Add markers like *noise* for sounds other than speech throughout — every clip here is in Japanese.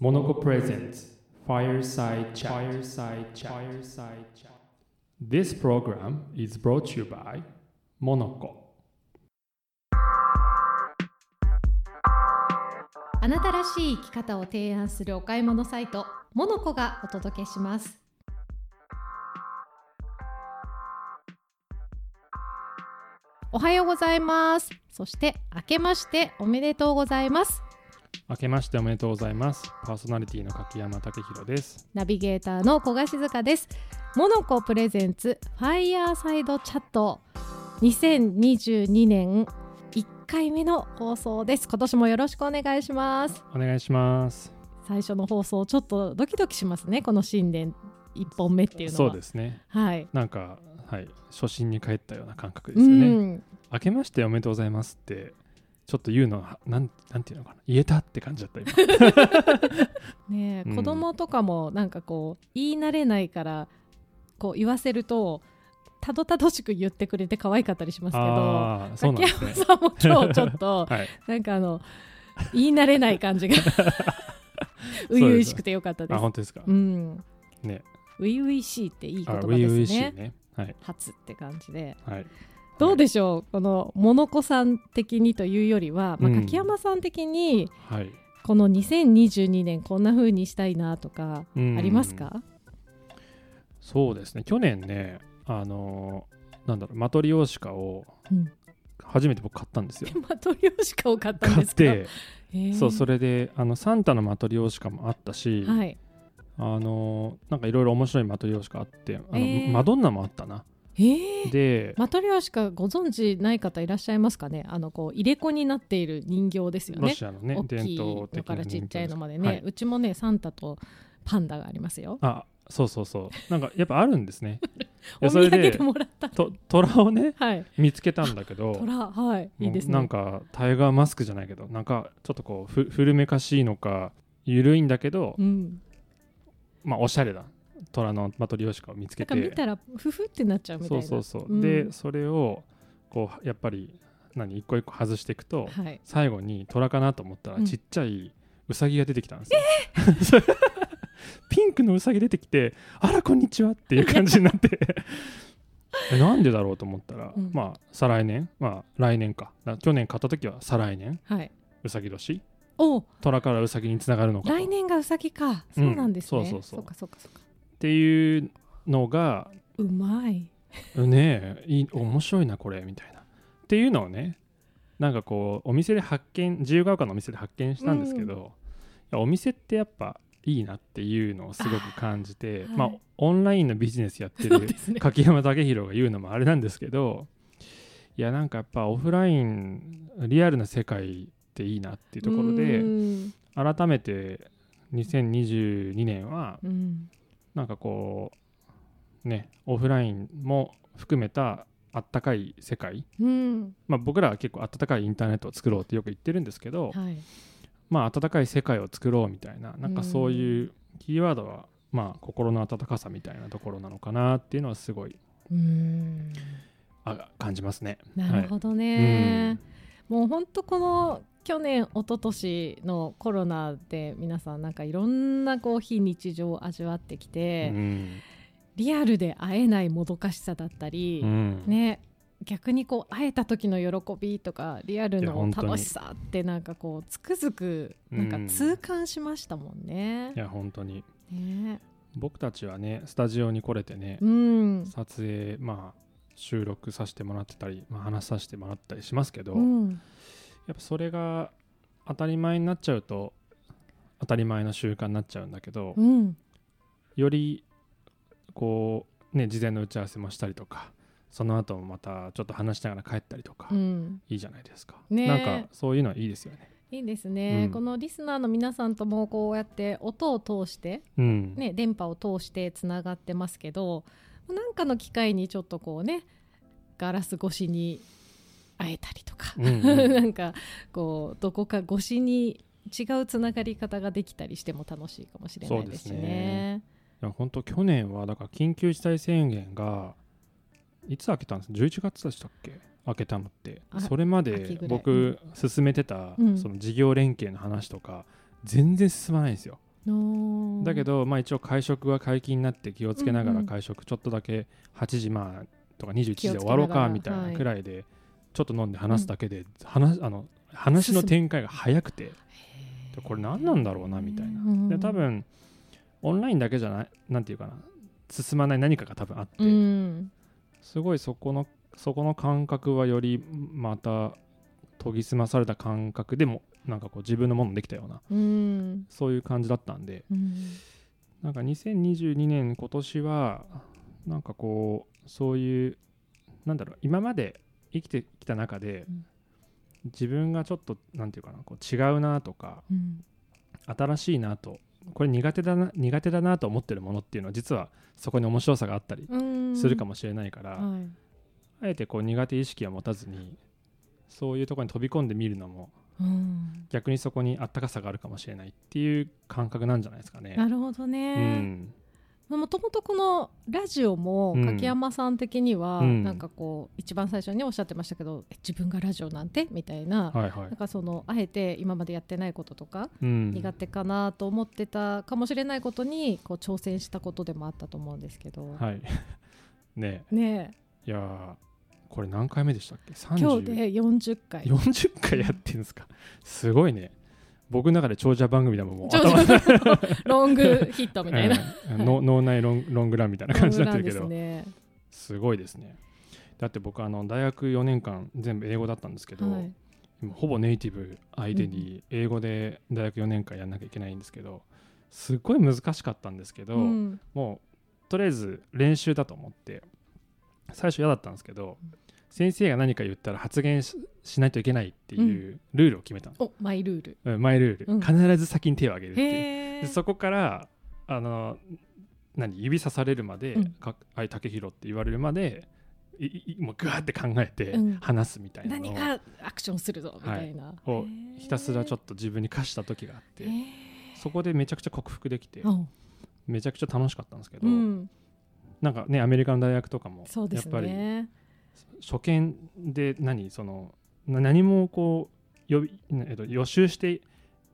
モノコプレゼンツファイルサイチャファイルサイチャフ This program is brought you by モノコあなたらしい生き方を提案するお買い物サイトモノコがお届けします。おはようございます。そして明けましておめでとうございます。明けましておめでとうございます。パーソナリティの柿山武弘です。ナビゲーターの小賀静香ですモノコプレゼンツファイヤーサイドチャット2022年1回目の放送です今年もよろしくお願いしますお願いします。最初の放送ちょっとドキドキしますねこの新年1本目っていうのはそうですね。はいなんか、はい、初心に帰ったような感覚うですよね。ん明けましておめでとうございますって、ちょっと言うのは、なんなんていうのかな、言えたって感じだった今。*laughs* ねえ、うん子供とかもなんかこう言い慣れないからこう言わせるとたどたどしく言ってくれて可愛かったりしますけどああ、そうなんですね。さんも今日ちょっとはい、なんかあの言い慣れない感じが *laughs* 初々しくてよかったであ、す。本当ですか。うん、ね、初々しいっていい言あ、葉です初々しいね。ね。はい、初って感じで。はい。どうでしょう、このモノコさん的にというよりは、まあ、うん。柿山さん的にはい。この2022年こんな風にしたいなとかうん。ありますか、そうですね。去年ね、あのーなんだろう、マトリオーシカをうん。初めて僕買ったんですよ。*laughs* マトリョーシカを買ったん買ですか？って、へーそうそれであのサンタのマトリオーシカもあったし、はい。あのなんかいろいろ面白いマトリオーシカあってあの、え。ーマドンナもあったなえー。で、マトリョーシカご存知ない方いらっしゃいますかね？あのこう入れ子になっている人形ですよロねシアのね大きい伝統の的なからちっちゃいのまでね、はい。うちもねサンタとパンダがありますよ。あそうそうそう。なんかやっぱあるんですね。*laughs* いお土産でもらったと虎をねはい。見つけたんだけど *laughs* トラはい。いいですね。なんかタイガーマスクじゃないけどなんかちょっとこうふ古めかしいのか緩いんだけど、うん。まあおしゃれだ虎のマトリオーシカを見つけてなんか見たらふふってなっちゃうみたいな。そうそうそう、うん。でそれをこうやっぱり何一個一個外していくと、はい。最後に虎かなと思ったら、うん。ちっちゃいウサギが出てきたんですよ、*laughs* ピンクのウサギ出てきてあらこんにちはっていう感じになって。*laughs* えなんでだろうと思ったら、うん。まあ再来年まあ来年か。だ去年買った時は再来年。はい。ウサギ年。お。虎からウサギにつながるのかと。来年がうさぎか。そうなんですね、うんそうそう。そうかそうかそうかっていうのがうまい。ねえいい面白いなこれみたいな。っていうのをねなんかこうお店で発見自由が丘のお店で発見したんですけど、いやお店ってやっぱいいなっていうのをすごく感じてあーまあはいオンラインのビジネスやってる柿山武弘が言うのもあれなんですけどいやなんかやっぱオフラインリアルな世界っていいなっていうところうでん。改めて2022年はうんなんかこうねオフラインも含めたあったかい世界。うん。まあ僕らは結構あったかいインターネットを作ろうってよく言ってるんですけどはい。まあ温かい世界を作ろうみたいななんかそういうキーワードはまあ心の温かさみたいなところなのかなっていうのはすごいうん。あ感じますね。なるほどね、もう本当この去年一昨年のコロナで皆さんなんかいろんなこう非日常を味わってきはいて、うん。リアルで会えないもどかしさだったり、うん。ね逆にこう会えた時の喜びとかリアルの楽しさってなんかこうつくづくなんか痛感しましたもんね。い。や本当に。ね。僕たちはねスタジオに来れてね、うん。撮影まあ収録させてもらってたり、まあ、話させてもらったりしますけど、うんやっぱそれが当たり前になっちゃうと当たり前の習慣になっちゃうんだけど、うん。よりこうね事前の打ち合わせもしたりとかその後もまたちょっと話しながら帰ったりとか、うん。いいじゃないですか、ね。えなんかそういうのはいいですよね。いいですね、うん。このリスナーの皆さんともこうやって音を通して、うん、ね、電波を通してつながってますけどなんかの機会にちょっとこうねガラス越しに会えたりとか、うんうん。*laughs* なんかこうどこか越しに違うつながり方ができたりしても楽しいかもしれないですしそうですね。ね。いや本当去年はだから緊急事態宣言がいつ開けたんです？11月でしたっけ？開けたのって。あそれま秋で僕進めてたうん。その事業連携の話とか全然進まないんですよ。だけど、まあ、一応会食は解禁になって気をつけながら会食ちょっとだけ8時まあとか21時で終わろうかみたいなくらいでちょっと飲んで話すだけで、話あの話の展開が早くてでこれ何なんだろうなみたいな。うんで多分オンラインだけじゃないなんていうかな進まない何かが多分あって、うん。すごいそこのそこの感覚はよりまた研ぎ澄まされた感覚でもなんかこう自分のものできたようなうん。そういう感じだったんでうん。なんか2022年今年はなんかこうそういうなんだろう今まで生きてきた中でうん。自分がちょっとなんていうかなこう違うなとかうん。新しいなとこれ苦手だな苦手だなと思ってるものっていうのは実はそこに面白さがあったりうん。するかもしれないから、はい。あえてこう苦手意識は持たずにそういうところに飛び込んでみるのもうん。逆にそこにあったかさがあるかもしれないっていう感覚なんじゃないですかね。なるほどうね。ん、もともとこのラジオもうん。柿山さん的には、うん。なんかこう一番最初におっしゃってましたけどえ自分がラジオなんて？みたいな,、なん。かそのあえて今までやってないこととか、うん、苦手かなと思ってたかもしれないことにこう挑戦したことでもあったと思うんですけど、はい。*laughs* ね。ね。えいやーこれ何回目でしたっけ？え今日30で40回。40回やってるんですか？すごいね僕の中で長者番組だもんもう。ロングヒットみたいな。うん。の脳内ロンロングランみたいな感じになってるけどすね。すごいですね。だって僕あの大学4年間全部英語だったんですけど、はい。今ほぼネイティブ相手に英語で大学4年間やんなきゃいけないんですけどすっごい難しかったんですけど、うん。もうとりあえず練習だと思って最初嫌だったんですけど先生が何か言ったら発言ししないといけないっていうルールを決めたの、おマイルール。うんマイルール、うん。必ず先に手を挙げるっていう。そこからあの何指さされるまでうん「かあい竹弘」って言われるまでいいもうグワーって考えてうん。話すみたいな何かアクションするぞみたいな。をへえひたすらちょっと自分に課した時があって、そこでめちゃくちゃ克服できてうん。めちゃくちゃ楽しかったんですけど、うん、なんかねアメリカの大学とかもやっぱりね。初見で何？そのな何もこう予備えっと、予習して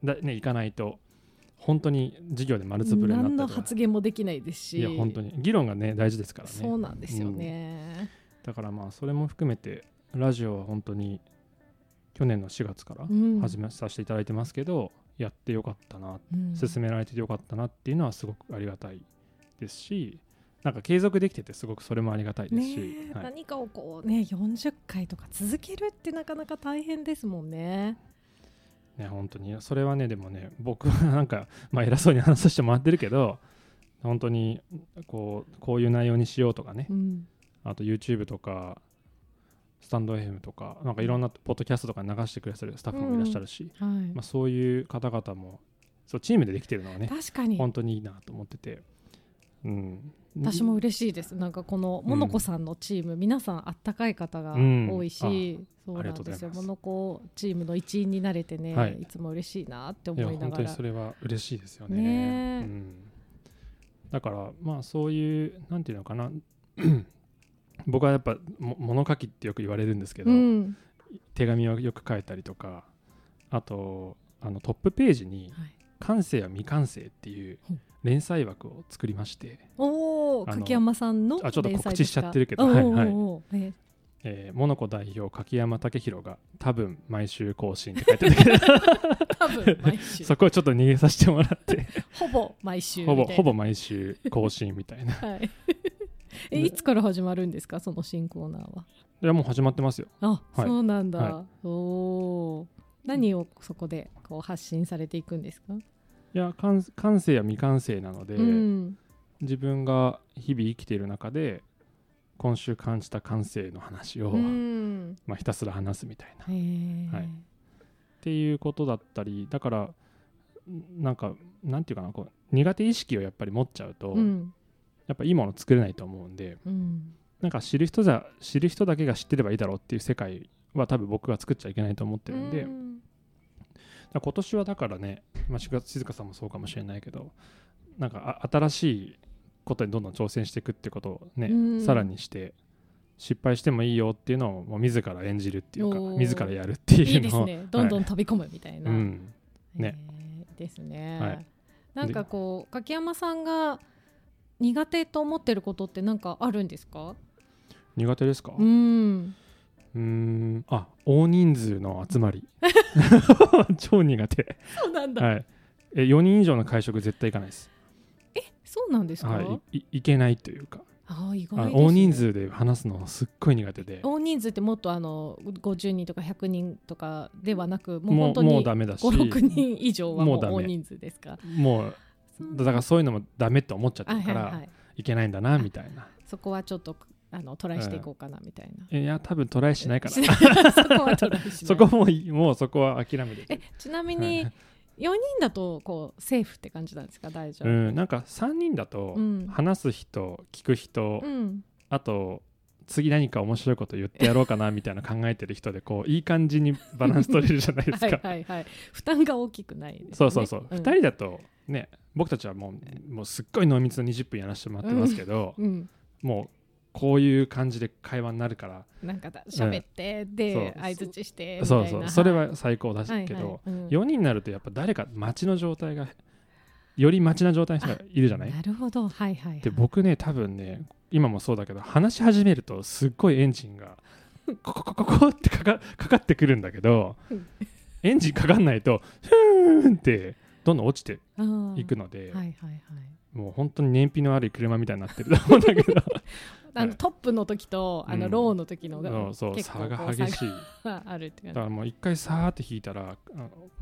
だ、ね、いかないと本当に授業で丸つぶれにな何のったりとか。発言もできないですし。いや本当に。議論がね大事ですからね。そうなんですよね。だからまあそれも含めてラジオは本当に去年の4月からうん。始めさせていただいてますけど、やってよかったな、うん。進められてよかったなっていうのはすごくありがたいですしなんか継続できててすごくそれもありがたいですし、はい、何かをこうね40回とか続けるってなかなか大変ですもんね。ね本当に。それはねでもね僕はなんか、まあ、偉そうに話させてもらってるけど本当にこうこういう内容にしようとかね。うん。あと YouTube とかスタンド FM とかなんかいろんなポッドキャストとかに流してくださるスタッフもいらっしゃるし、はい。まあ、そういう方々もそうチームでできてるのはね確かに。本当にいいなと思ってて、うん、私も嬉しいです。なんかこのモノコさんのチーム、皆さんあったかい方がうん。多いし、そうありなんですよ。モノコチームの一員になれてね、はい。い、つも嬉しいなって思いながら。本当にそれは嬉しいですよね。ねだからまあそういうなんていうのかな。*clears throat* 僕はやっぱも物書きってよく言われるんですけど、うん。手紙をよく書いたりとかあとあのトップページにはい「感性は未完成」っていう連載枠を作りまして、おお柿山さんのあちょっと告知しちゃってるけどはいはい。ええー、モノコ代表柿山武宏が多分毎週更新って書いてあるけど。*laughs* 多分毎週。そこをちょっと逃げさせてもらって。*laughs* ほぼ毎週ほぼほぼ毎週更新みたいな。はい。*laughs* えいつから始まるんですか？その新コーナーは。いやもう始まってますよ。あ、はい。そうなんだ、はおお何をそこでこう発信されていくんですか、いや感感性は未完成なので、うん。自分が日々生きている中で今週感じた感性の話を、うん。まあ、ひたすら話すみたいな。はい。ていうことだったりだからんなんかなんていうかなこう苦手意識をやっぱり持っちゃうと、うん。やっぱいいもの作れないと思うんでうん。なんか知る人じゃ知る人だけが知ってればいいだろうっていう世界は多分僕が作っちゃいけないと思ってるんで、うん。ら今年はだからね、まあ、し静香さんもそうかもしれないけどなんかあ新しいことにどんどん挑戦していくってことをね、うん。さらにして失敗してもいいよっていうのをもう自ら演じるっていうか自らやるっていいうのをいですね。どんどん飛び込むみたいな、うん。ね。へえですね、はい。ななんかこう柿山さんが苦手と思ってることってなんかあるんですか？苦手ですか？うんうーん。あ大人数の集まり。*laughs* 超苦手。そうなんだ、はい。え4人以上の会食絶対行かないです。そうなんですか、はい。いいけないというか。ああ意あ外です、ね、大人数で話すのすっごい苦手で。大人数ってもっとあの50人とか100人とかではなくもうもう本当にもうダメだし。56人以上はもう大人数ですか？もうだ。からそういうのもダメって思っちゃってはいるから、い。けないんだなみたいな。そこはちょっとあのトライしていこうかなみたいな、いや多分トライしないから。*laughs* そこはトライしない。そこもいもうそこは諦めてえちなみに4人だとこうセーフって感じなんですか？大丈夫、うん、なんか3人だとうん。話す人聞く人、うん。あと次何か面白いこと言ってやろうかなみたいな考えてる人でこういい感じにバランス取れるじゃないですか。*laughs* はいはいはい。負担が大きくないね、そうそうそう、ん。2人だとね僕たちはもうもうすっごい濃密な20分やらせてもらってますけど、うん。もうこういう感じで会話になるから。なんかだ喋って、で相づちしてそうそう。それは最高だはいはい。けど、うん。4人になるとやっぱ誰か待ちの状態がより待ちな状態の人がいるじゃない？なるほど。はいはい、はい、で僕ね多分ね今もそうだけど話し始めるとすっごいエンジンがコココココってかかかかってくるんだけどうん。エンジンかかんないとふーんってどんどん落ちていくので、はいはいはい。もう本当に燃費の悪い車みたいになってると思うんだけどあのトップの時とあのうん。ローの時のが、そうそう差が激しい。*laughs* あるって感だからもう一回さーって引いたらあ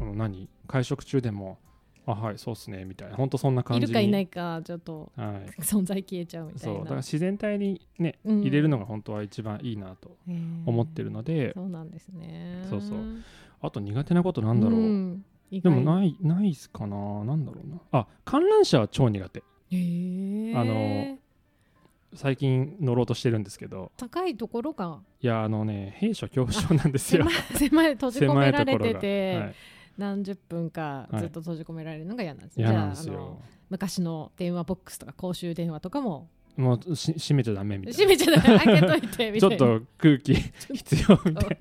あの何？会食中でもあはいそうっすねみたいな。本当そんなじ感じに。いるかいないかちょっとはい。存在消えちゃうみたそいうなだから自然体にね、うん。入れるのが本当は一番いいなと思ってるので、そうなんですね。そうそう。あと苦手なことなんだろう、ん。意で外もないないっすかな。なんだろうな。あ観覧車は超苦手。あの最近乗ろうとしてるんですけど。高いところがいやあのね兵所恐怖症なんですよ。狭い *laughs* 閉じ込められてて、はい、何十分かはい。ずっと閉じ込められるのが嫌なんですね、嫌なんですじゃああのよ昔の電話ボックスとか公衆電話とかももうし閉めちゃダメみたい閉めちゃダメ。開けといてみたいな。なちょっと空気必要みたい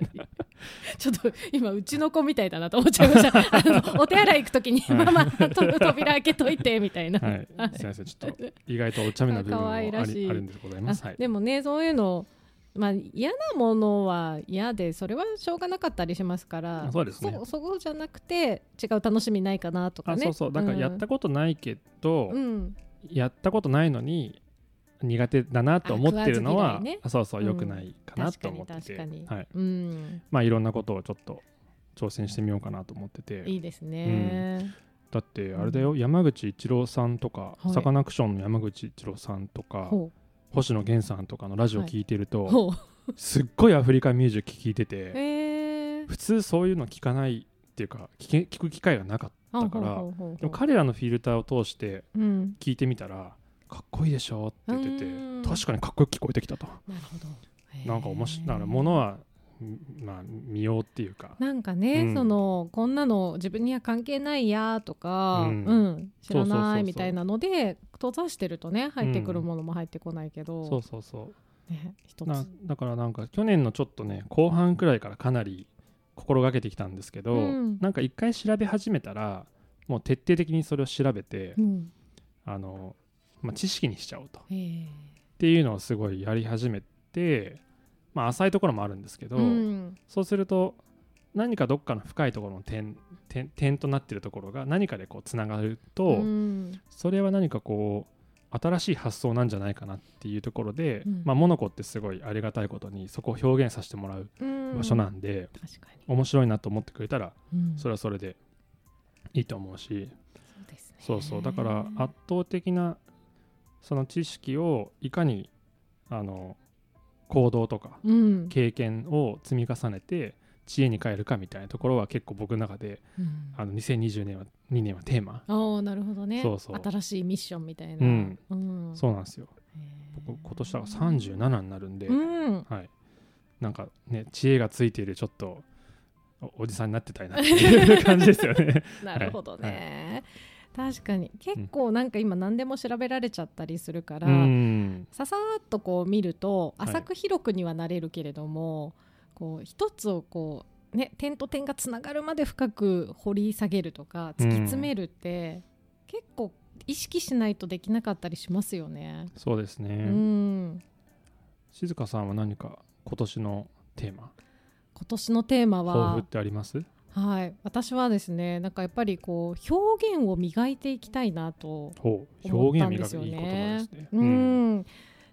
ちょっと今うちの子みたいだなと思っちゃいました。あのお手洗い行くときに、はいママと扉開けといてみたいな、な、はい、すみません。ちょっと意外とお茶目な部分も可ああるんでございます、はい、でもねそういうのまあ嫌なものは嫌でそれはしょうがなかったりしますからそうですね。そそこじゃなくて違う楽しみないかなとかね。あそうそう。だからやったことないけど、うん、うん。やったことないのに苦手だなと思ってるのは、ね。あそうそううん。良くないかなと思ってて、はい、うん、まあいろんなことをちょっと挑戦してみようかなと思ってて。いいですね、だってあれだよ、山口一郎さんとか、はい。サカナクションの山口一郎さんとかほ星野源さんとかのラジオ聞いてると、うほすっごいアフリカミュージック聞いてうて *laughs* 普通そういうの聞かないっていうか聞け聞く機会がなかったからでも彼らのフィルターを通してうん。聞いてみたらかっこいいでしょって言っててうん。確かにかっこよく聞こえてきたと。なるほど。なんか面白いだから物はんまあ見ようっていうか。なんかね、うん。そのこんなの自分には関係ないやとか、ううんん知らないみたいなので閉ざしてるとね入ってくるものも入ってこないけど、そうそうそう。ね、一つ。なだからなんか去年のちょっとね後半くらいからかなり心がけてきたんですけど、うん。なんか一回調べ始めたらもう徹底的にそれを調べて、うん。あのまあ、知識にしちゃおうと。っていうのをすごいやり始めて、まあ、浅いところもあるんですけど、うん。そうすると何かどっかの深いところの点点点となっているところが何かでこうつながると、うん。それは何かこう新しい発想なんじゃないかなっていうところで、うん。まあ、モノコってすごいありがたいことにそこを表現させてもらううん。場所なんで、確かに、面白いなと思ってくれたらうん。それはそれでいいと思うし、そうですね。そうそう。だから圧倒的なその知識をいかにあの行動とかうん。経験を積み重ねて知恵に変えるかみたいなところは結構僕の中でうん。あの2020年は2年はテーマ、ああなるほどね。そうそう。新しいミッションみたいな、うん。うん。そうなんですよ。僕今年だから37になるんで、うん。はい。なんかね知恵がついているちょっとおおじさんになってたいなっていう感じですよね。*laughs* なるほどね、確かに。結構なんか今何でも調べられちゃったりするから、うん。ささーっとこう見るとはい。浅く広くにはなれるけれども、こう一つをこうね点と点がつながるまで深く掘り下げるとか突き詰めるって、結構意識しないとできなかったりしますよね。そうですね、うん。静香さんは何か今年のテーマ？今年のテーマは抱負ってあります？はい、私はですねなんかやっぱりこう表現を磨いていきたいなと思っ表現たんですよ磨くいいねですね。うん、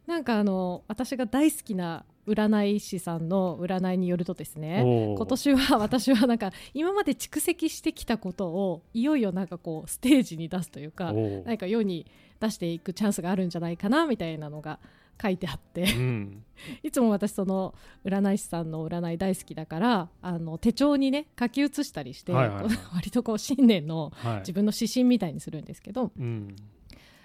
なんかあの私が大好きな占い師さんの占いによるとですね今年は *laughs* 私はなんか今まで蓄積してきたことをいよいよなんかこうステージに出すというか何か世に出していくチャンスがあるんじゃないかなみたいなのが書いてあって。うん。いつも私その占い師さんの占い大好きだからあの手帳にね書き写したりして、はいはいはい。*laughs* 割とこう新年のはい。自分の指針みたいにするんですけど。うん。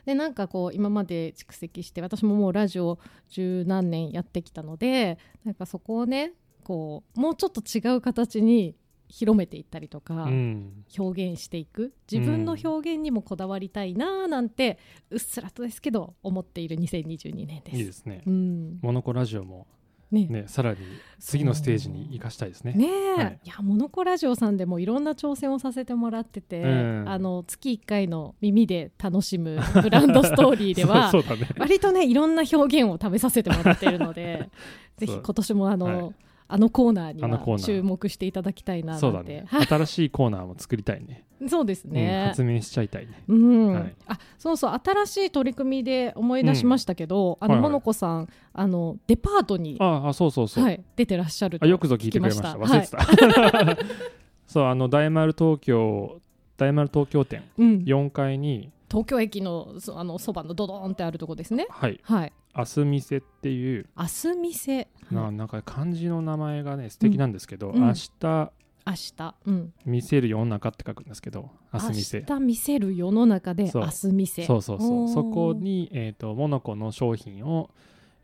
でなんかこう今まで蓄積して私ももうラジオ十何年やってきたのでなんかそこをねこうもうちょっと違う形に広めていったりとか、うん。表現していく。自分の表現にもこだわりたいなーなんてうっすらとですけど思っている2022年です。いいですね。うん。モノコラジオもね。ねさらに次のステージに生かしたいですね。ねえ、はい。い、やモノコラジオさんでもいろんな挑戦をさせてもらってて、うん。あの月1回の耳で楽しむブランドストーリーでは *laughs* ね。割とねいろんな表現を試させてもらっているので *laughs* ぜひ今年もあの、はいあのコーナーに注目していただきたいなそうだね。新しいコーナーも作りたいね。そうですうんね、発明しちゃいたいね。うん。はい。あそうそう新しい取り組みで思い出しましたけど、あの、はいはい。モノコさんあのデパートに、ああそうそうそう、はい、出てらっしゃるとあよくぞ聞いてくれました。忘れてた、*laughs* そうあの大丸東京大丸東京店。うん、4階に。東京駅のそあのそばのドドーンってあるとこですね。はい。はい明日店っていう、明日店、ななんか漢字の名前がね素敵なんですけど、うん。明日明日、うん、見せる世の中って書くんですけど明日店明日見せる世の中で明日店そうそうそう。そこに、えー、とモノコの商品を、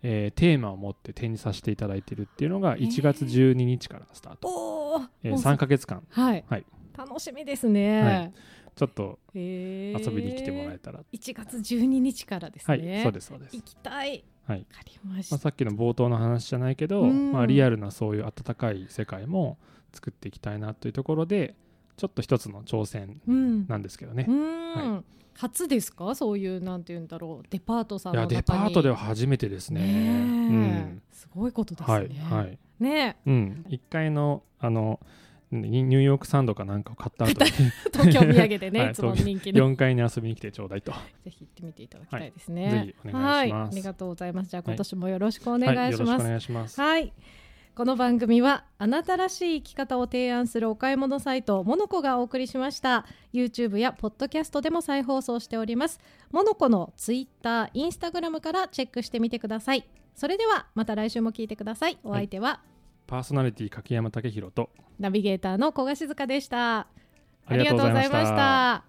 えーテーマを持って展示させていただいてるっていうのが1月12日からスタート、おー。えー、もう3ヶ月間。はい、はい。楽しみですね、はいちょっと遊びに来てもらえたら、1月12日からですはいねそうですそうです。行きたい。はい。わかりましまあ、た、さっきの冒頭の話じゃないけど、うん。まあ、リアルなそういう温かい世界も作っていきたいなというところでちょっと一つの挑戦うん。なんですけどね。う、ん、初ですか？そういうなんて言うんだろう。デパートさんいの中に。やデパートでは初めてですね。ねえ。うん。すごいことですね、はいはい。ね。うん、1階のあのニニューヨークサンドかなんかを買った後に。え *laughs* 東京土産でね、*laughs* はいい、つも人気の。4階に遊びに来てちょうだいと、ぜひ行ってみていただきたいですね、ぜひお願いします。はいありがとうございます。じゃあはい。今年もよろしくおはい、願いします、よろしくお願いします。はい。この番組はあなたらしい生き方を提案するお買い物サイトモノコがお送りしました。YouTube やポッドキャストでも再放送しております。モノコの Twitter、Instagram からチェックしてみてください。それではまた来週も聞いてください。お相手は、パーソナリティ柿山武宏と。ナビゲーターの古賀静香でした。ありがとうございました。